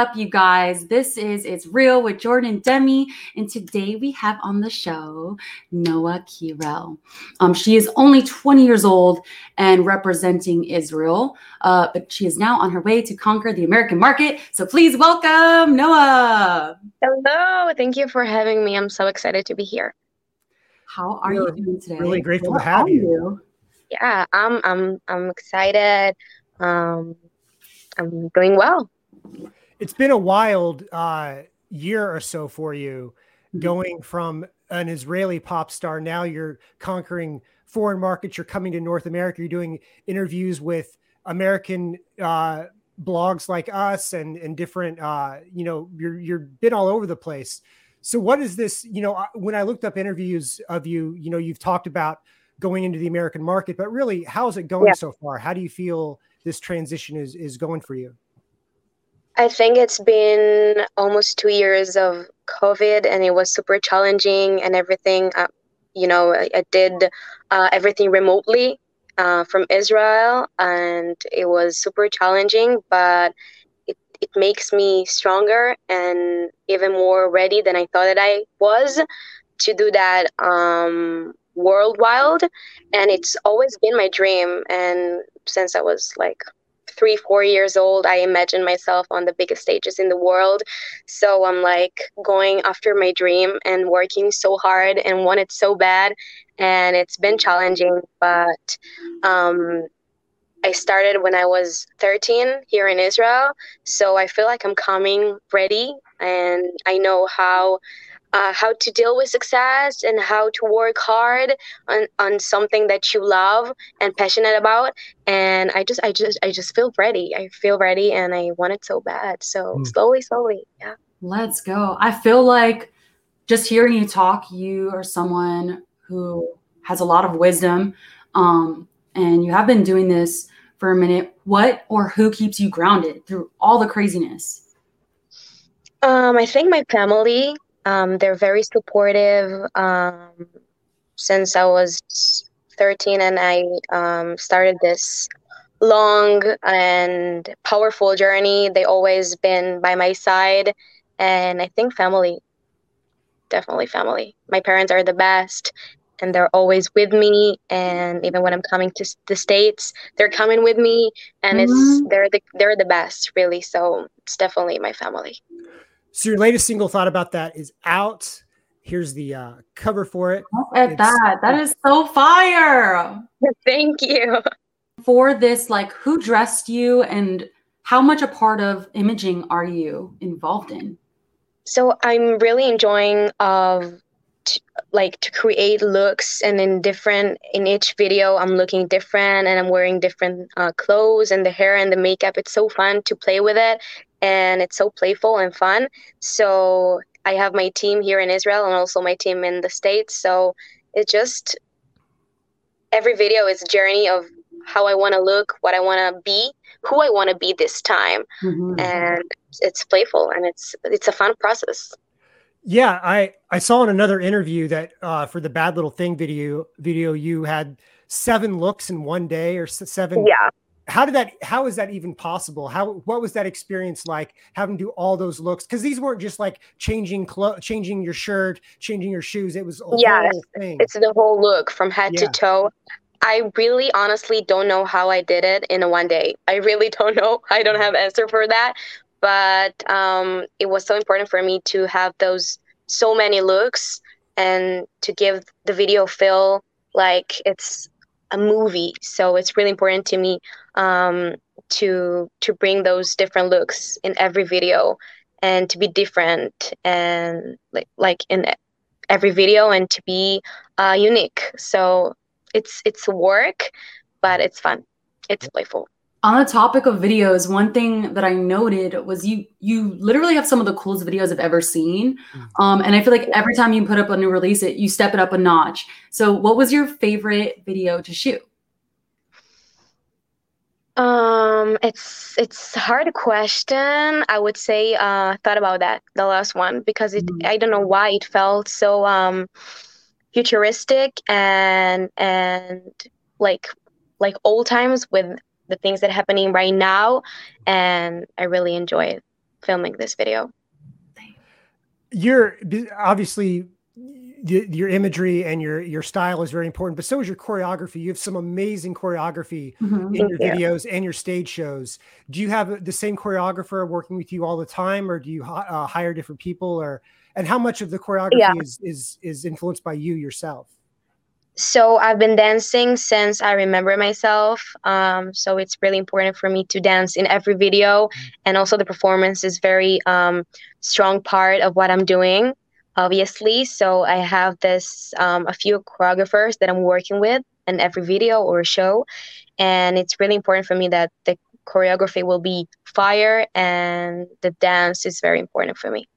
What's up, you guys? This is It's Real with Jordan Demi. And today we have on the show Noa Kirel. Um, she is only 20 years old and representing Israel, uh, but she is now on her way to conquer the American market. So please welcome Noa. Hello. Thank you for having me. I'm so excited to be here. How are We're you doing today? Really grateful to have you. you. Yeah, I'm I'm I'm excited. Um, I'm doing well it's been a wild uh, year or so for you, mm-hmm. going from an Israeli pop star. Now you're conquering foreign markets. You're coming to North America. You're doing interviews with American uh, blogs like us and and different. Uh, you know, you're you're been all over the place. So what is this? You know, when I looked up interviews of you, you know, you've talked about going into the American market, but really, how's it going yeah. so far? How do you feel this transition is is going for you? I think it's been almost two years of COVID, and it was super challenging and everything. Uh, you know, I, I did uh, everything remotely uh, from Israel, and it was super challenging, but it, it makes me stronger and even more ready than I thought that I was to do that um, worldwide. And it's always been my dream, and since I was like three, four years old, I imagine myself on the biggest stages in the world. So I'm like going after my dream and working so hard and want it so bad. And it's been challenging, but um, I started when I was 13 here in Israel. So I feel like I'm coming ready and I know how uh, how to deal with success and how to work hard on, on something that you love and passionate about. And i just i just i just feel ready. I feel ready and i want it so bad. So mm. slowly slowly. Yeah. Let's go. I feel like just hearing you talk you are someone who has a lot of wisdom um, and you have been doing this for a minute what or who keeps you grounded through all the craziness? Um, i think my family um, they're very supportive um, since I was 13 and I um, started this long and powerful journey. They always been by my side, and I think family, definitely family. My parents are the best, and they're always with me. And even when I'm coming to the states, they're coming with me, and mm-hmm. it's they're the they're the best, really. So it's definitely my family. So your latest single thought about that is out. Here's the uh, cover for it. Look at it's, that. That is so fire. Thank you. For this, like who dressed you and how much a part of imaging are you involved in? So I'm really enjoying of like to create looks and in different in each video i'm looking different and i'm wearing different uh, clothes and the hair and the makeup it's so fun to play with it and it's so playful and fun. So I have my team here in Israel and also my team in the States. So it just every video is a journey of how I want to look, what I want to be, who I want to be this time, mm-hmm. and it's playful and it's it's a fun process. Yeah, I I saw in another interview that uh, for the Bad Little Thing video video you had seven looks in one day or seven yeah how did that how is that even possible? How what was that experience like having to do all those looks? Because these weren't just like changing clothes changing your shirt changing your shoes. It was yeah it's the whole look from head yeah. to toe. I really honestly don't know how i did it in a one day. I really don't know. I don't have answer for that. But um, it was so important for me to have those so many looks and to give the video feel like it's a movie so it's really important to me um, to to bring those different looks in every video and to be different and like like in every video and to be uh, unique. So it's it's work but it's fun. It's playful on the topic of videos one thing that i noted was you you literally have some of the coolest videos i've ever seen mm-hmm. um, and i feel like every time you put up a new release it you step it up a notch so what was your favorite video to shoot um it's it's hard question i would say uh thought about that the last one because it mm-hmm. i don't know why it felt so um futuristic and and like like old times with the things that are happening right now and i really enjoy filming this video. You're obviously your imagery and your your style is very important, but so is your choreography. You have some amazing choreography mm-hmm. in your videos and your stage shows. Do you have the same choreographer working with you all the time, or do you uh, hire different people, or and how much of the choreography yeah. is is is influenced by you yourself? So I've been dancing since I remember myself. Um, so it's really important for me to dance in every video, mm-hmm. and also the performance is very um, strong part of what I'm doing obviously. So I have this um, a few choreographers that I'm working with in every video or show, and it's really important for me that the choreography will be fire and the dance is very important for me.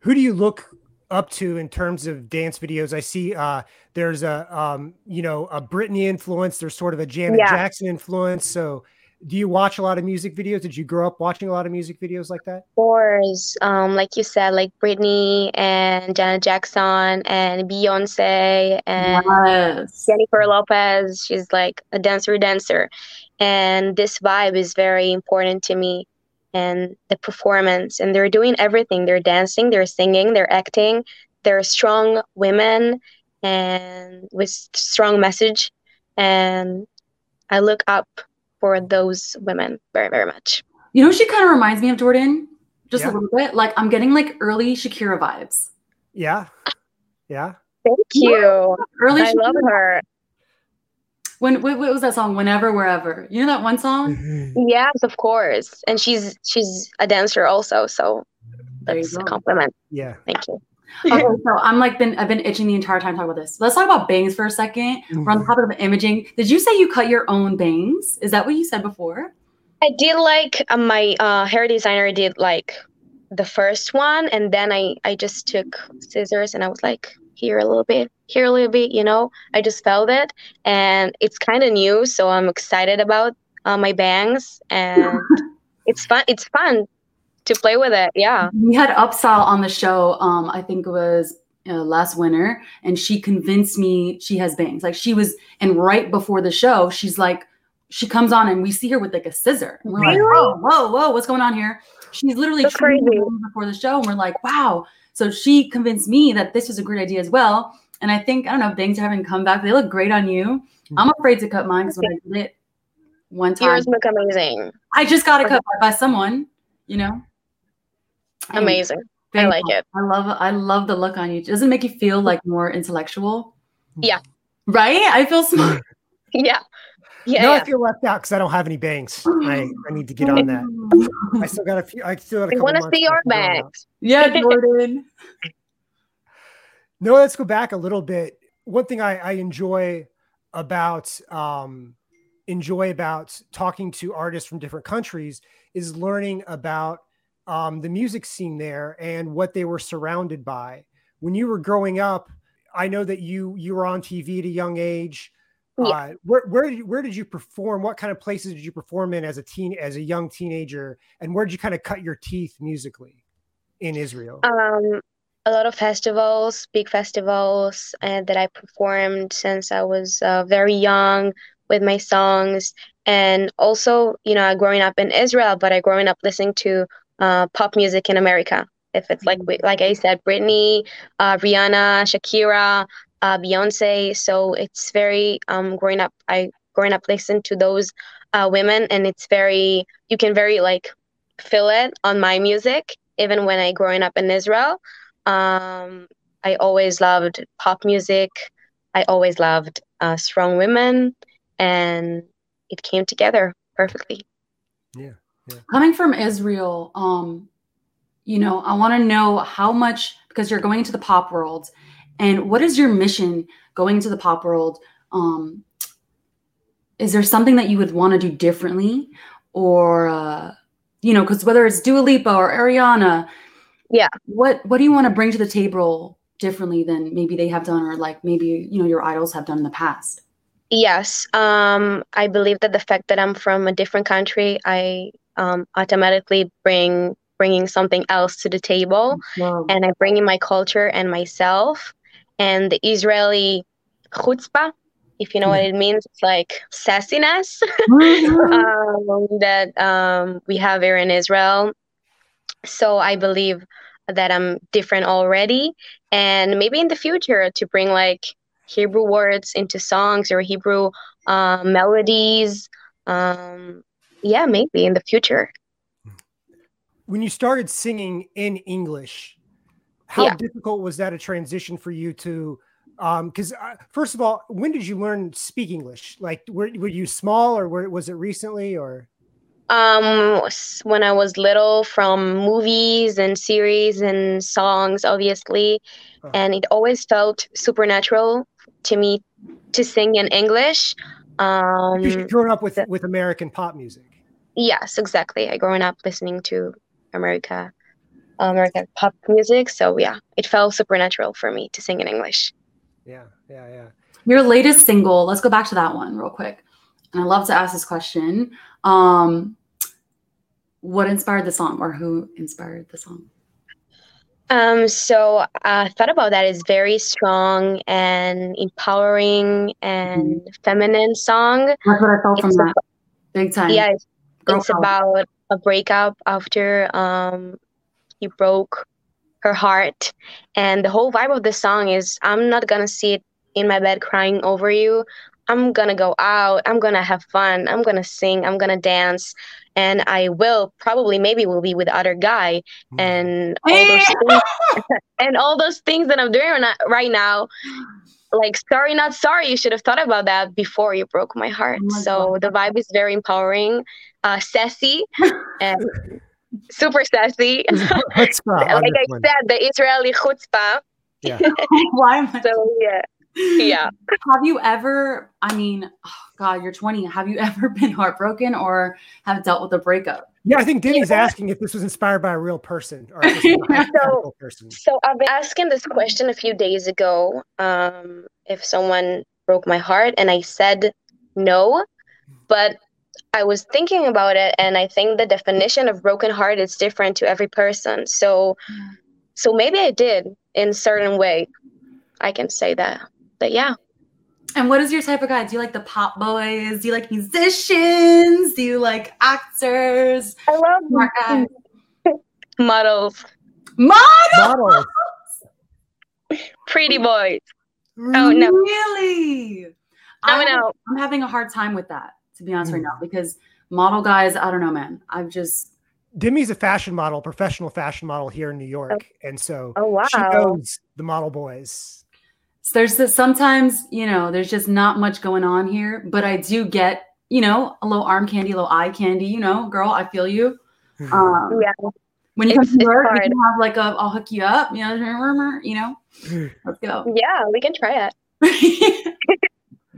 Who do you look up to in terms of dance videos? I see uh, there's a um, you know a Britney influence. There's sort of a Janet yeah. Jackson influence. So do you watch a lot of music videos? Did you grow up watching a lot of music videos like that? Of course. Um, like you said, like Britney and Janet Jackson and Beyonce and yes. Jennifer Lopez. She's like a dancer dancer. And this vibe is very important to me and the performance. And they're doing everything. They're dancing, they're singing, they're acting. They're strong women and with strong message. And I look up for those women very, very much. You know, she kind of reminds me of Jordan, just yeah. a little bit. Like I'm getting like early Shakira vibes. Yeah. Yeah. Thank you. Early I Shakira. love her. When what, what was that song? Whenever, wherever. You know that one song? yes, of course. And she's she's a dancer also, so that's a compliment. Yeah. Thank you. okay, so I'm like been I've been itching the entire time talking about this. Let's talk about bangs for a 2nd mm-hmm. We're on the topic of imaging. Did you say you cut your own bangs? Is that what you said before? I did like uh, my uh, hair designer did like the first one, and then I I just took scissors and I was like here a little bit, here a little bit. You know, I just felt it, and it's kind of new, so I'm excited about uh, my bangs, and it's fun. It's fun to play with it. Yeah. We had Upstyle on the show. Um, I think it was uh, last winter, and she convinced me she has bangs. Like she was, and right before the show, she's like, she comes on and we see her with like a scissor. And we're really? like, whoa, whoa, whoa, what's going on here? She's literally crazy before the show, and we're like, wow. So she convinced me that this was a great idea as well. And I think I don't know, bangs are having come back. They look great on you. Mm-hmm. I'm afraid to cut mine because when I did it one time, yours look amazing. I just got it cut by, by someone, you know. Amazing. I like it. I love I love the look on you. Does it make you feel like more intellectual? Yeah. Right? I feel smart. yeah. Yeah. No, yeah. I feel left out because I don't have any bangs. I, I need to get on that. I still got a few. I still got a I want to see your bangs. Yeah, Jordan. no, let's go back a little bit. One thing I, I enjoy about um, enjoy about talking to artists from different countries is learning about um, the music scene there and what they were surrounded by. When you were growing up, I know that you you were on TV at a young age. Yeah. Uh, where where did you, where did you perform? What kind of places did you perform in as a teen as a young teenager? And where did you kind of cut your teeth musically in Israel? Um, a lot of festivals, big festivals, and that I performed since I was uh, very young with my songs. And also, you know, growing up in Israel, but I growing up listening to uh, pop music in America. If it's like mm-hmm. like I said, Britney, uh, Rihanna, Shakira, uh, Beyonce. So it's very um, growing up. I growing up listened to those uh, women, and it's very you can very like feel it on my music. Even when I growing up in Israel, um, I always loved pop music. I always loved uh, strong women, and it came together perfectly. Yeah. Yeah. Coming from Israel, um, you know, I want to know how much because you're going into the pop world, and what is your mission going into the pop world? Um, is there something that you would want to do differently, or uh, you know, because whether it's Dua Lipa or Ariana, yeah, what what do you want to bring to the table differently than maybe they have done, or like maybe you know your idols have done in the past? Yes, um, I believe that the fact that I'm from a different country, I um, automatically bring bringing something else to the table wow. and i bring in my culture and myself and the israeli chutzpah if you know what it means it's like sassiness mm-hmm. um, that um, we have here in israel so I believe that I'm different already, and maybe in the future to bring like Hebrew words into songs or Hebrew uh, melodies. Um, yeah, maybe in the future. When you started singing in English, how yeah. difficult was that a transition for you to? Because um, uh, first of all, when did you learn speak English? Like, were, were you small, or were, was it recently, or? Um, when I was little, from movies and series and songs, obviously, oh. and it always felt supernatural to me to sing in English. Um, you grown up with with American pop music. Yes, exactly. I grown up listening to America, American pop music. So yeah, it felt supernatural for me to sing in English. Yeah, yeah, yeah. Your latest single. Let's go back to that one real quick. And I love to ask this question. Um, what inspired the song, or who inspired the song? Um, so I thought about that. It's very strong and empowering and mm-hmm. feminine song. That's what I felt it's from that. Big time. Yeah, it's, it's about a breakup after um he broke her heart, and the whole vibe of the song is I'm not gonna sit in my bed crying over you. I'm gonna go out. I'm gonna have fun. I'm gonna sing. I'm gonna dance and I will probably maybe will be with other guy mm. and all those things, and all those things that I'm doing right now. Like sorry, not sorry. You should have thought about that before you broke my heart. Oh my so God. the vibe is very empowering, uh, sassy, and super sassy. like I said, the Israeli chutzpah. Yeah. Why am I? So yeah yeah. Have you ever, I mean, oh God, you're 20. Have you ever been heartbroken or have dealt with a breakup? Yeah, I think Denny's yeah. asking if this was inspired by a real person or a so, person. So I've been asking this question a few days ago. Um, if someone broke my heart, and I said no, but I was thinking about it, and I think the definition of broken heart is different to every person. So, so maybe I did in certain way. I can say that but yeah. And what is your type of guy? Do you like the pop boys? Do you like musicians? Do you like actors? I love models. Models. Models. Pretty boys. Oh no. Really? I know. I'm having a hard time with that, to be honest, mm. right now, because model guys, I don't know, man. I've just Demi's a fashion model, professional fashion model here in New York. Oh. And so oh, wow. she knows the model boys. So there's this, sometimes, you know, there's just not much going on here, but I do get, you know, a little arm candy, a little eye candy, you know, girl, I feel you. Um, yeah. When you it's, come to work, we can have like a, I'll hook you up, you know, you know, let's go. Yeah, we can try it.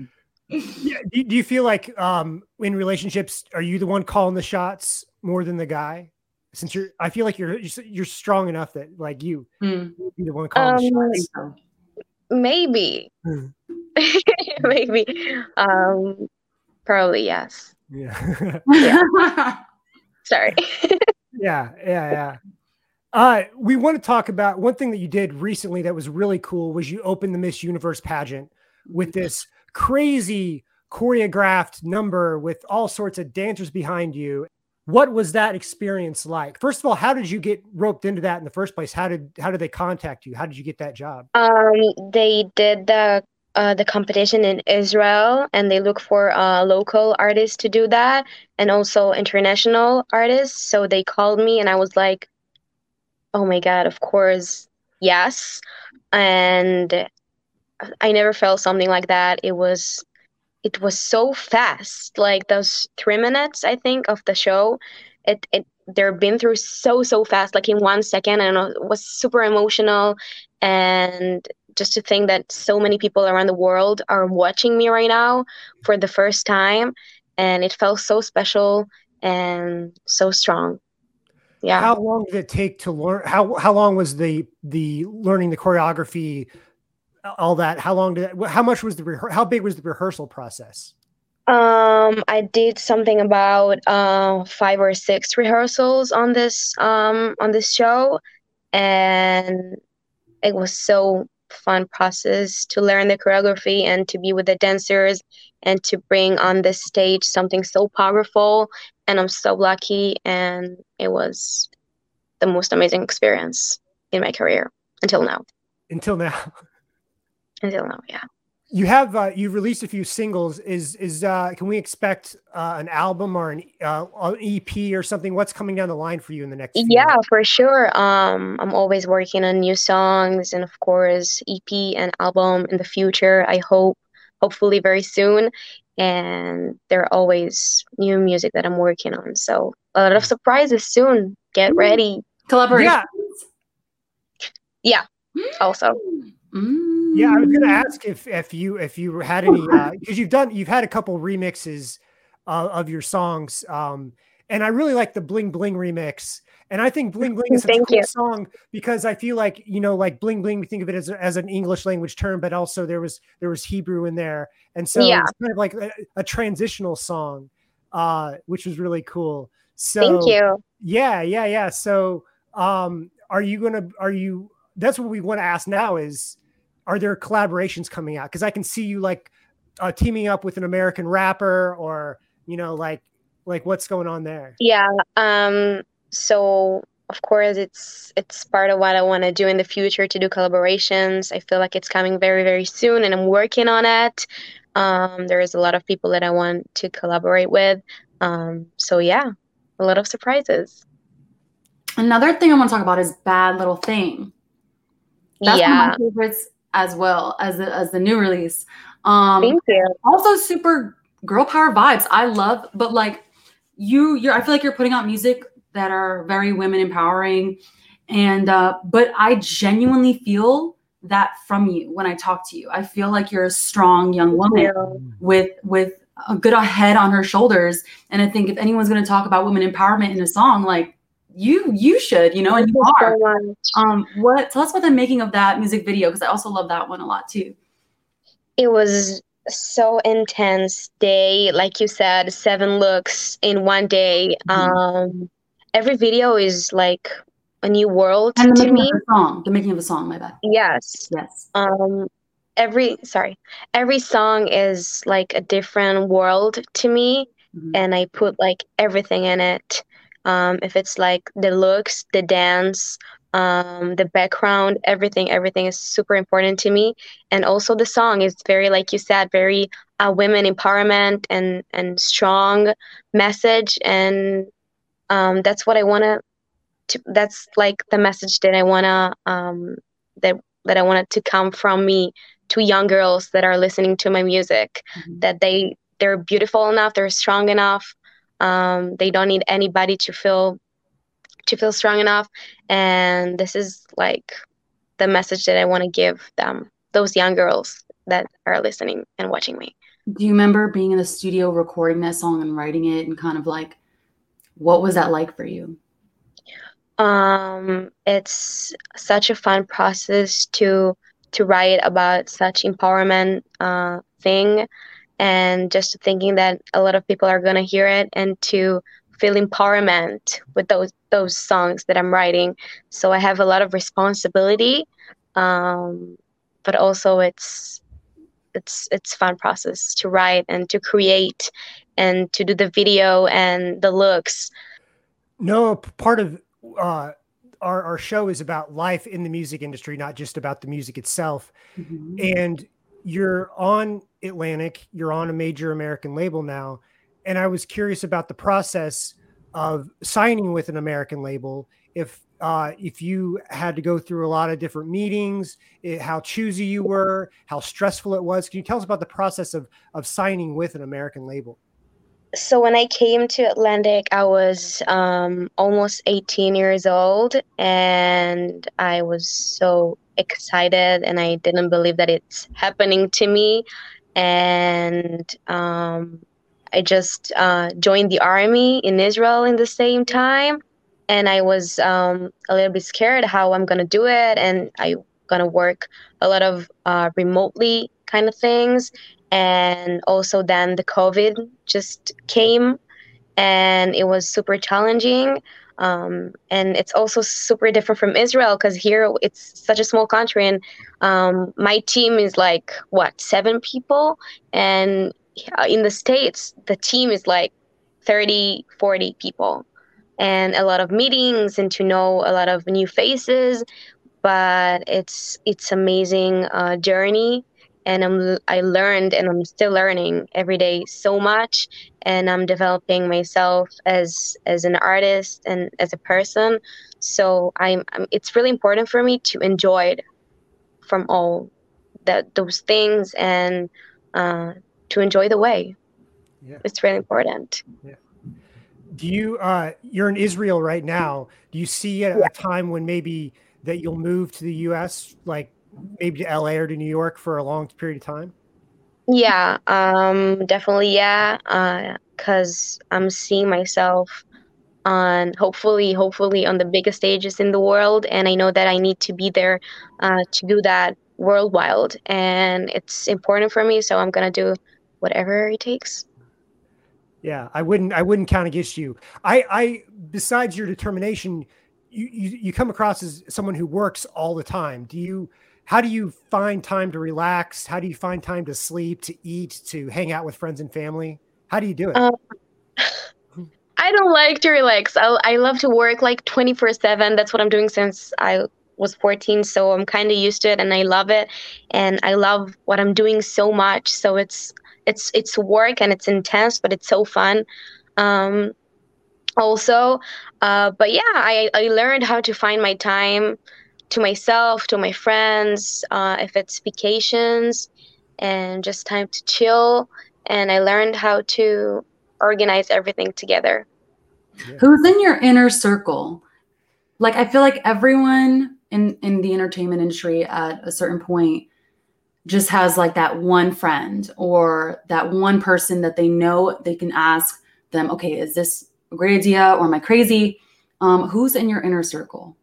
yeah, do, do you feel like um, in relationships, are you the one calling the shots more than the guy? Since you're, I feel like you're you're strong enough that like you, mm. be the one calling um, the shots maybe. Hmm. maybe. Um probably yes. Yeah, yeah. sorry. Yeah yeah yeah. Uh we want to talk about one thing that you did recently that was really cool was you opened the miss universe pageant with this crazy choreographed number with all sorts of dancers behind you what was that experience like first of all how did you get roped into that in the first place how did how did they contact you how did you get that job um they did the uh, the competition in Israel, and they look for uh, local artists to do that, and also international artists. So they called me, and I was like, "Oh my god, of course, yes!" And I never felt something like that. It was it was so fast like those three minutes i think of the show it, it they're been through so so fast like in one second and it was super emotional and just to think that so many people around the world are watching me right now for the first time and it felt so special and so strong. Yeah. How long did it take to learn how how long was the the learning the choreography all that how long did that, how much was the rehe- how big was the rehearsal process um i did something about uh five or six rehearsals on this um on this show and it was so fun process to learn the choreography and to be with the dancers and to bring on the stage something so powerful and i'm so lucky and it was the most amazing experience in my career until now. Until now. Until now, yeah. You have uh, you've released a few singles. Is is uh, can we expect uh, an album or an, uh, an EP or something? What's coming down the line for you in the next? yeah, months? for sure. Um, I'm always working on new songs and of course EP and album in the future. I hope, hopefully, very soon. And there are always new music that I'm working on. So a lot of mm. surprises soon. Get ready. Collaboration. Yeah. yeah. Also. Mm. Yeah, I was going to ask if if you if you had any because uh, you've done you've had a couple remixes uh, of your songs, um, and I really like the Bling Bling remix. And I think Bling Bling is a cool you. song because I feel like you know, like Bling Bling, we think of it as, as an English language term, but also there was there was Hebrew in there, and so yeah. it's kind of like a, a transitional song, uh, which was really cool. So thank you. Yeah, yeah, yeah. So, um, are you gonna? Are you? That's what we want to ask now. Is are there collaborations coming out? Because I can see you like uh, teaming up with an American rapper, or you know, like like what's going on there? Yeah. Um. So of course, it's it's part of what I want to do in the future to do collaborations. I feel like it's coming very very soon, and I'm working on it. Um, there is a lot of people that I want to collaborate with. Um, so yeah, a lot of surprises. Another thing I want to talk about is Bad Little Thing. That's yeah. one of my favorites as well as the, as the new release. Um, Thank you. Also, super girl power vibes. I love, but like you, you're. I feel like you're putting out music that are very women empowering, and uh, but I genuinely feel that from you when I talk to you. I feel like you're a strong young woman with with a good head on her shoulders. And I think if anyone's going to talk about women empowerment in a song, like you you should you know and you are. um what tell us about the making of that music video because i also love that one a lot too. It was so intense day like you said seven looks in one day. Mm-hmm. um every video is like a new world and the to me. the song the making of a song my bad. Yes. Yes. Um every sorry every song is like a different world to me mm-hmm. and i put like everything in it um, if it's like the looks the dance um, the background everything everything is super important to me. And also the song is very like you said very uh, women empowerment and and strong message. And um, that's what i want to that's like the message that i want to um, that that i wanted to come from me to young girls that are listening to my music. Mm-hmm. that they they're beautiful enough they're strong enough um, they don't need anybody to feel to feel strong enough. And this is like the message that i want to give them those young girls that are listening and watching me. Do you remember being in the studio recording that song and writing it and kind of like what was that like for you? Um it's such a fun process to to write about such empowerment uh, thing and just thinking that a lot of people are going to hear it and to feel empowerment with those those songs that I'm writing. So I have a lot of responsibility, um, but also it's it's it's fun process to write and to create and to do the video and the looks. No, part of uh, our our show is about life in the music industry, not just about the music itself. Mm-hmm. And you're on Atlantic, you're on a major American label now, and I was curious about the process of signing with an American label. If uh, if you had to go through a lot of different meetings, it, how choosy you were, how stressful it was. Can you tell us about the process of of signing with an American label? So when I came to Atlantic, I was um, almost 18 years old, and I was so excited and I didn't believe that it's happening to me. And um, I just uh, joined the army in Israel in the same time. And I was um, a little bit scared how I'm to do it. And I'm to work a lot of uh, remotely kind of things. And also, then the COVID just came and it was super challenging. Um, and it's also super different from Israel because here it's such a small country, and um, my team is like what seven people, and in the states the team is like 30, 40 people. and a lot of meetings and to know a lot of new faces. But it's it's amazing uh, journey, and I'm I learned and I'm still learning every day so much, and I'm developing myself as as an artist and as a person. So I'm, I'm it's really important for me to enjoy it from all that those things and uh, to enjoy the way. Yeah. It's really important. Yeah. Do you uh you're in Israel right now. Do you see a, yeah. a time when maybe that you'll move to the US like maybe to LA or to New York for a long period of time? Yeah, um definitely yeah. Uh cuz I'm seeing myself on hopefully hopefully on the biggest stages in the world and I know that I need to be there uh to do that worldwide and it's important for me so I'm going to do whatever it takes. Yeah, I wouldn't. I wouldn't count against you. I, I besides your determination, you, you you come across as someone who works all the time. Do you? How do you find time to relax? How do you find time to sleep, to eat, to hang out with friends and family? How do you do it? Um, I don't like to relax. I, I love to work like 24 7. That's what I'm doing since I was 14. So I'm kind of used to it and I love it. And I love what I'm doing so much. So it's it's it's work and it's intense, but it's so fun. Um, also, uh, but yeah, I I learned how to find my time to myself, to my friends, uh, if it's vacations, and just time to chill. And I learned how to organize everything together. Yeah. Who's in your inner circle? Like I feel like everyone in in the entertainment industry at a certain point just has like that one friend or that one person that they know they can ask them, okay, is this a great idea or am I crazy? Um, who's in your inner circle?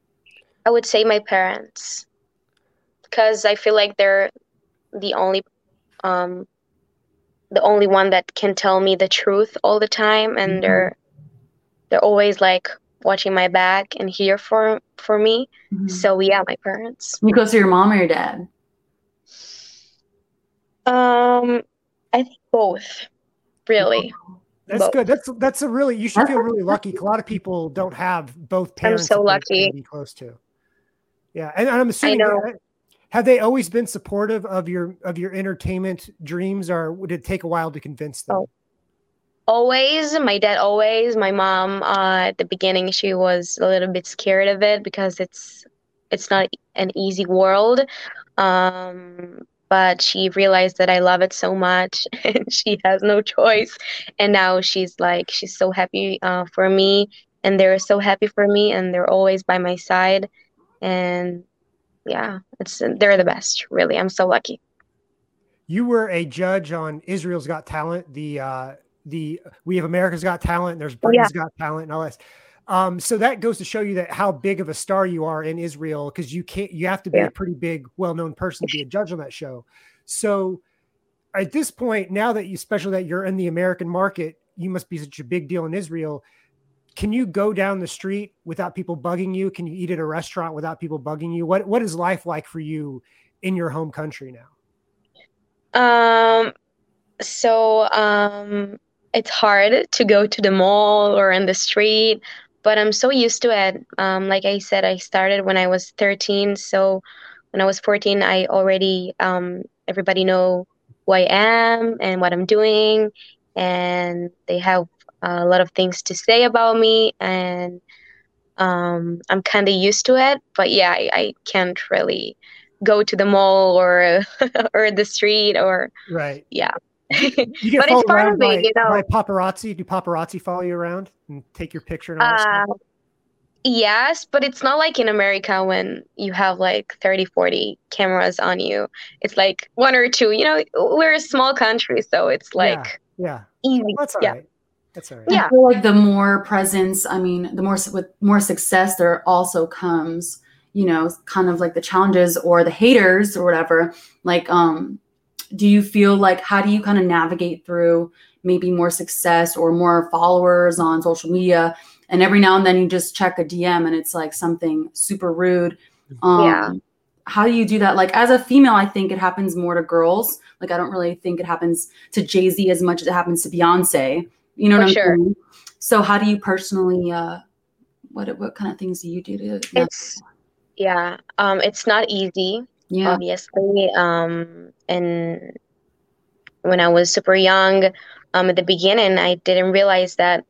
I would say my parents because I feel like they're the only um, the only one that can tell me the truth all the time and mm-hmm. they're they're always like watching my back and here for for me. Mm-hmm. So yeah, my parents. You go to your mom or your dad? Um, I think both. Really. That's both. good. That's that's a really you should feel really lucky. A lot of people don't have both parents. I'm so lucky. Be close to. Yeah, and, I'm assuming. I know. Have they always been supportive of your of your entertainment dreams, or would it take a while to convince them? Oh. Always, my dad always. My mom, uh, at the beginning, she was a little bit scared of it because it's it's not an easy world. Um, but she realized that I love it so much and she has no choice. And now she's like, she's so happy uh, for me and they're so happy for me and they're always by my side. And yeah, it's they're the best, really. I'm so lucky. You were a judge on Israel's Got Talent, the uh, the We Have America's Got Talent, and there's Britain's yeah. Got Talent, and all this. Um, so that goes to show you that how big of a star you are in Israel because you can't you have to be yeah. a pretty big, well-known person to be a judge on that show. So at this point, now that you especially that you're in the American market, you must be such a big deal in Israel. Can you go down the street without people bugging you? Can you eat at a restaurant without people bugging you? What what is life like for you in your home country now? Um so um it's hard to go to the mall or in the street but I'm so used to it. Um, like I said, I started when I was 13. So when I was 14, I already um, everybody know who I am and what I'm doing, and they have a lot of things to say about me, and um, I'm kind of used to it. But yeah, I, I can't really go to the mall or or the street or right. Yeah. You get but it's part of by, you know. By paparazzi, do paparazzi follow you around and take your picture and all uh, Yes, but it's not like in America when you have like 30, 40 cameras on you. It's like one or two. You know, we're a small country, so it's like yeah, yeah. easy. That's all yeah. right. That's all right. Yeah. I feel like the more presence, I mean, the more with more success, there also comes, you know, kind of like the challenges or the haters or whatever. Like, um, do you feel like how do you kind of navigate through maybe more success or more followers on social media? And every now and then you just check a dm and it's like something super rude. Um, yeah. how do you do that? Like as a female i think it happens more to girls. Like i don't really think it happens to jay-z as much as it happens to beyonce you know For what i'm sure. saying so how do you personally uh What what kind of things do you do to? It's yeah, um, it's not easy. Yeah, obviously. Um, and when I was super young, um, at the beginning, I didn't realize that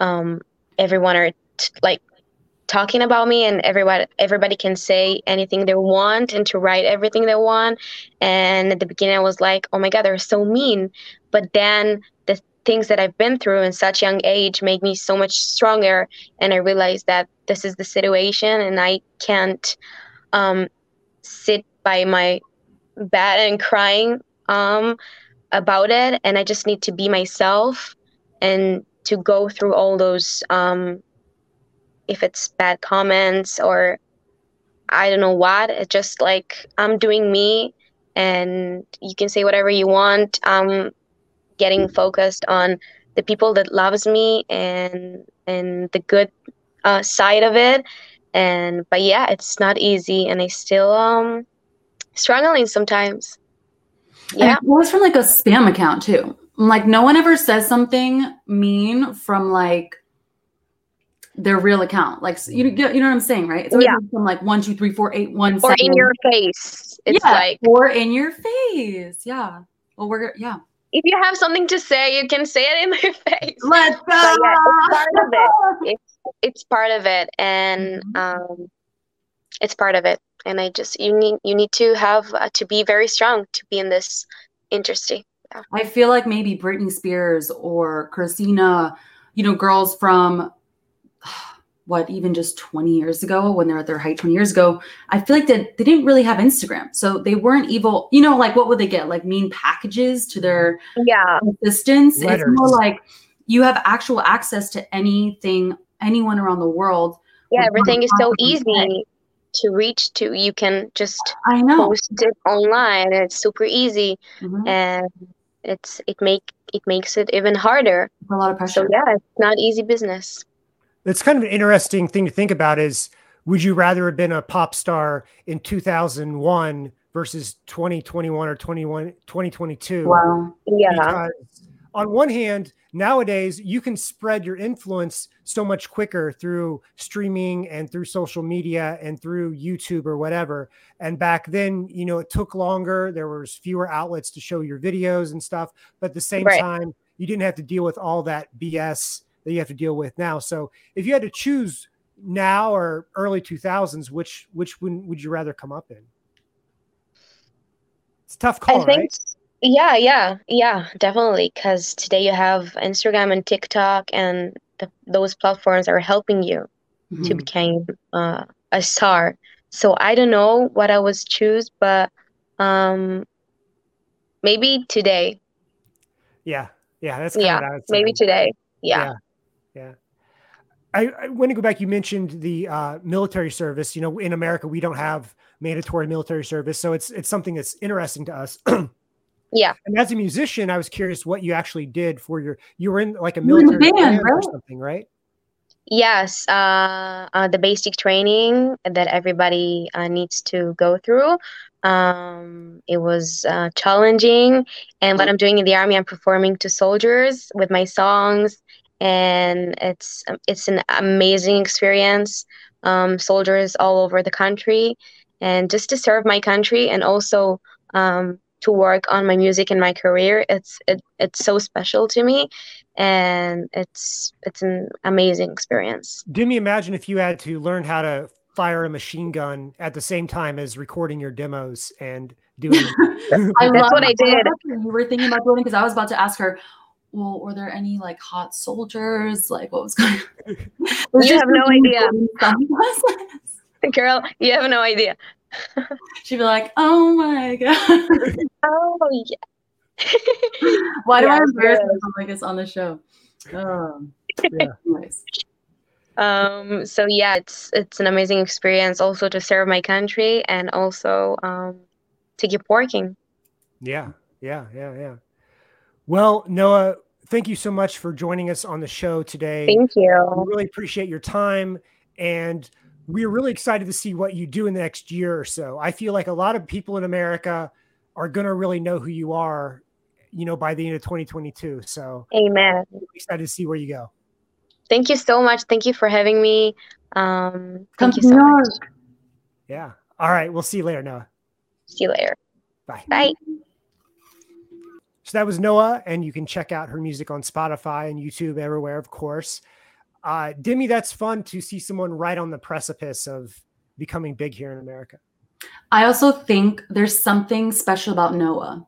um, everyone are t- like talking about me and everybody everybody can say anything they want and to write everything they want and at the beginning i was like oh my god they're so mean but then the things that i've been through in such young age made me so much stronger and i realized that this is the situation and i can't um, sit by my bed and crying um, about it and i just need to be myself and to go through all those um, if it's bad comments or I don't know what. It's just like I'm doing me and you can say whatever you want. I'm getting focused on the people that loves me and and the good uh, side of it. And but yeah, it's not easy and I still um struggling sometimes. Yeah. And it was from like a spam account too. Like no one ever says something mean from like their real account. Like you, you know what I'm saying, right? It's always yeah. from like one, two, three, four, eight, one. Or seven. in your face. It's yeah, like or in your face. Yeah. Well, we're yeah. If you have something to say, you can say it in my face. Let's go. yeah, it's part of it. It's it's part of it, and mm-hmm. um, it's part of it. And I just you need you need to have uh, to be very strong to be in this industry. Yeah. I feel like maybe Britney Spears or Christina, you know, girls from what even just 20 years ago when they're at their height 20 years ago i feel like that they didn't really have instagram. So they weren't evil you know like what would they get? Like mean packages to their yeah. assistants Letters. it's more like you have actual access to anything anyone around the world yeah everything is so easy to reach to. You can just i know. post it online it's super easy mm-hmm. and it's it make it makes it even harder. A lot of pressure. so yeah it's not easy business it's kind of an interesting thing to think about is would you rather have been a pop star in 2001 versus 2021 or 21 2022 wow. Yeah. Because on one hand nowadays you can spread your influence so much quicker through streaming and through social media and through youtube or whatever. And back then you know it took longer. There was fewer outlets to show your videos and stuff. But at the same right. time you didn't have to deal with all that bs that you have to deal with now. So if you had to choose now or early 2000s, which which would would you rather come up in? It's tough call, I think, right? Yeah, yeah, yeah, definitely. Because today you have Instagram and TikTok, and the, those platforms are helping you mm-hmm. to become uh, a star. So I don't know what I was choose, but um, maybe today. Yeah, yeah, that's yeah, maybe today. Yeah. yeah. Yeah. I, I, want to go back. You mentioned the uh, military service. You know, in America, we don't have mandatory military service, so it's it's something that's interesting to us. yeah. And as a musician, I was curious what you actually did for your. You were in like a military band, right? or something, right? Yes, uh, uh, the basic training that everybody uh, needs to go through. Um, it was uh, challenging, and what I'm doing in the army, I'm performing to soldiers with my songs and it's it's an amazing experience. Um, soldiers all over the country, and just to serve my country and also um, to work on my music and my career, it's it, it's so special to me, and it's it's an amazing experience. Did me imagine if you had to learn how to fire a machine gun at the same time as recording your demos and doing. I That's what I did. You were thinking about doing because I was about to ask her well, were there any like hot soldiers? Like what was going on? you have no idea. Girl, you have no idea. She'd be like, oh my God. oh yeah. Why do yeah, I embarrass myself like this on the show? Um, yeah, nice. Um, so yeah, it's it's an amazing experience also to serve my country and also um, to keep working. Yeah, yeah, yeah, yeah. Well, Noa, thank you so much for joining us on the show today. Thank you. We really appreciate your time. And we're really excited to see what you do in the next year or so. I feel like a lot of people in America are going to really know who you are, you know, by the end of 2022. So, amen. excited to see where you go. Thank you so much. Thank you for having me. Um, Come thank you so New much. Yeah. All right. We'll see you later, Noa. See you later. Bye. Bye. That was Noa, and you can check out her music on Spotify and YouTube everywhere, of course. Uh, Demi, that's fun to see someone right on the precipice of becoming big here in America. I also think there's something special about Noa.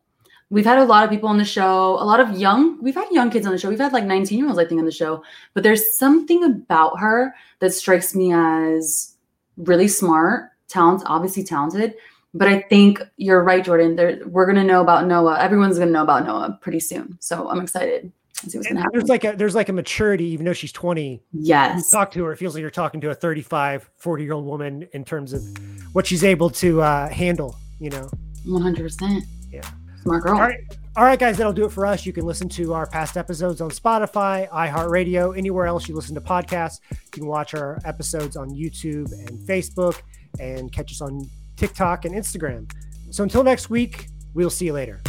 We've had a lot of people on the show, a lot of young, we've had young kids on the show. We've had like 19 year olds, I think, on the show. But there's something about her that strikes me as really smart, talent, obviously talented. But I think you're right, Jordan. There, we're going to know about Noa. Everyone's going to know about Noa pretty soon. So I'm excited to see what's going to happen. there's like a there's like a maturity, even though she's 20. You yes. talk to her, it feels like you're talking to a 35, 40 year old woman in terms of what she's able to uh, handle, you know. 100%. Yeah. Smart girl. All right. All right, guys, that'll do it for us. You can listen to our past episodes on Spotify, iHeartRadio, anywhere else you listen to podcasts. You can watch our episodes on YouTube and Facebook and catch us on TikTok and Instagram. So until next week, we'll see you later.